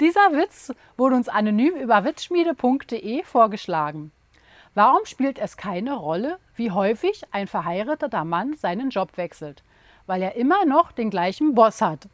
Dieser Witz wurde uns anonym über witzschmiede.de vorgeschlagen. Warum spielt es keine Rolle, wie häufig ein verheirateter Mann seinen Job wechselt? Weil er immer noch den gleichen Boss hat.